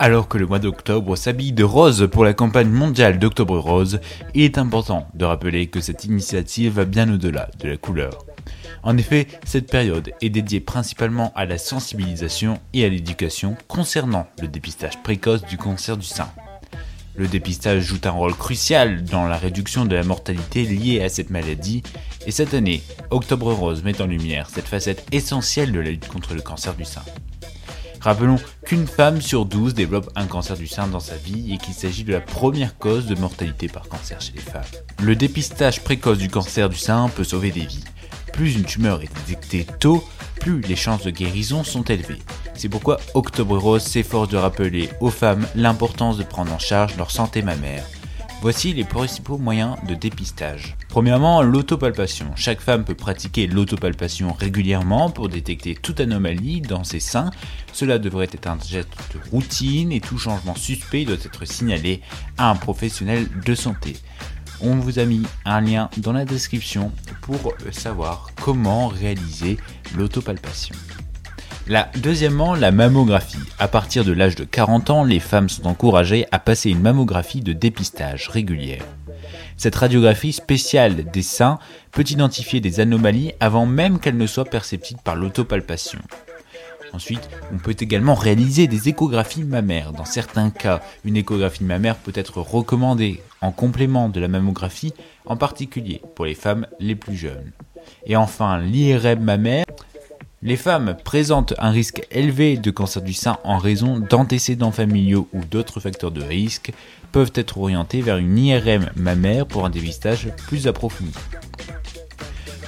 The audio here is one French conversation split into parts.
Alors que le mois d'octobre s'habille de rose pour la campagne mondiale d'Octobre Rose, il est important de rappeler que cette initiative va bien au-delà de la couleur. En effet, cette période est dédiée principalement à la sensibilisation et à l'éducation concernant le dépistage précoce du cancer du sein. Le dépistage joue un rôle crucial dans la réduction de la mortalité liée à cette maladie, et cette année, Octobre Rose met en lumière cette facette essentielle de la lutte contre le cancer du sein. Rappelons qu'une femme sur 12 développe un cancer du sein dans sa vie et qu'il s'agit de la première cause de mortalité par cancer chez les femmes. Le dépistage précoce du cancer du sein peut sauver des vies. Plus une tumeur est détectée tôt, plus les chances de guérison sont élevées. C'est pourquoi Octobre Rose s'efforce de rappeler aux femmes l'importance de prendre en charge leur santé mammaire Voici les principaux moyens de dépistage. Premièrement, l'autopalpation. Chaque femme peut pratiquer l'autopalpation régulièrement pour détecter toute anomalie dans ses seins. Cela devrait être un geste de routine et tout changement suspect doit être signalé à un professionnel de santé. On vous a mis un lien dans la description pour savoir comment réaliser l'autopalpation. Deuxièmement, la mammographie. À partir de l'âge de 40 ans, les femmes sont encouragées à passer une mammographie de dépistage régulière. Cette radiographie spéciale des seins peut identifier des anomalies avant même qu'elles ne soient perceptibles par l'autopalpation. Ensuite, on peut également réaliser des échographies mammaires. Dans certains cas, une échographie mammaire peut être recommandée en complément de la mammographie, en particulier pour les femmes les plus jeunes. Et enfin, l'IRM mammaire les femmes présentent un risque élevé de cancer du sein en raison d'antécédents familiaux ou d'autres facteurs de risque peuvent être orientées vers une IRM mammaire pour un dépistage plus approfondi.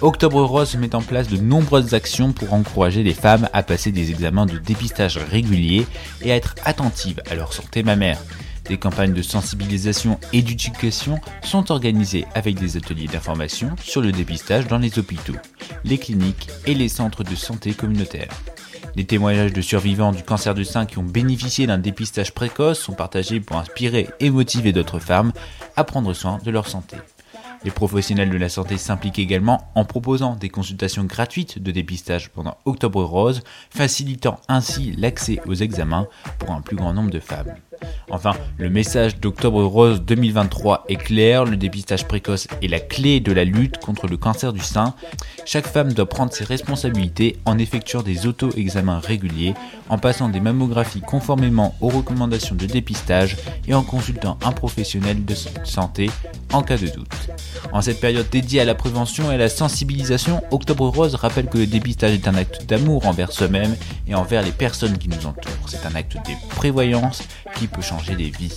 Octobre Rose met en place de nombreuses actions pour encourager les femmes à passer des examens de dépistage réguliers et à être attentives à leur santé mammaire. Des campagnes de sensibilisation et d'éducation sont organisées avec des ateliers d'information sur le dépistage dans les hôpitaux, les cliniques et les centres de santé communautaires. Les témoignages de survivants du cancer du sein qui ont bénéficié d'un dépistage précoce sont partagés pour inspirer et motiver d'autres femmes à prendre soin de leur santé. Les professionnels de la santé s'impliquent également en proposant des consultations gratuites de dépistage pendant Octobre Rose, facilitant ainsi l'accès aux examens pour un plus grand nombre de femmes. Enfin, le message d'Octobre Rose 2023 est clair, le dépistage précoce est la clé de la lutte contre le cancer du sein. Chaque femme doit prendre ses responsabilités en effectuant des auto-examens réguliers, en passant des mammographies conformément aux recommandations de dépistage et en consultant un professionnel de santé en cas de doute. En cette période dédiée à la prévention et à la sensibilisation, Octobre Rose rappelle que le dépistage est un acte d'amour envers soi-même et envers les personnes qui nous entourent. C'est un acte de prévoyance qui peut changer des vies.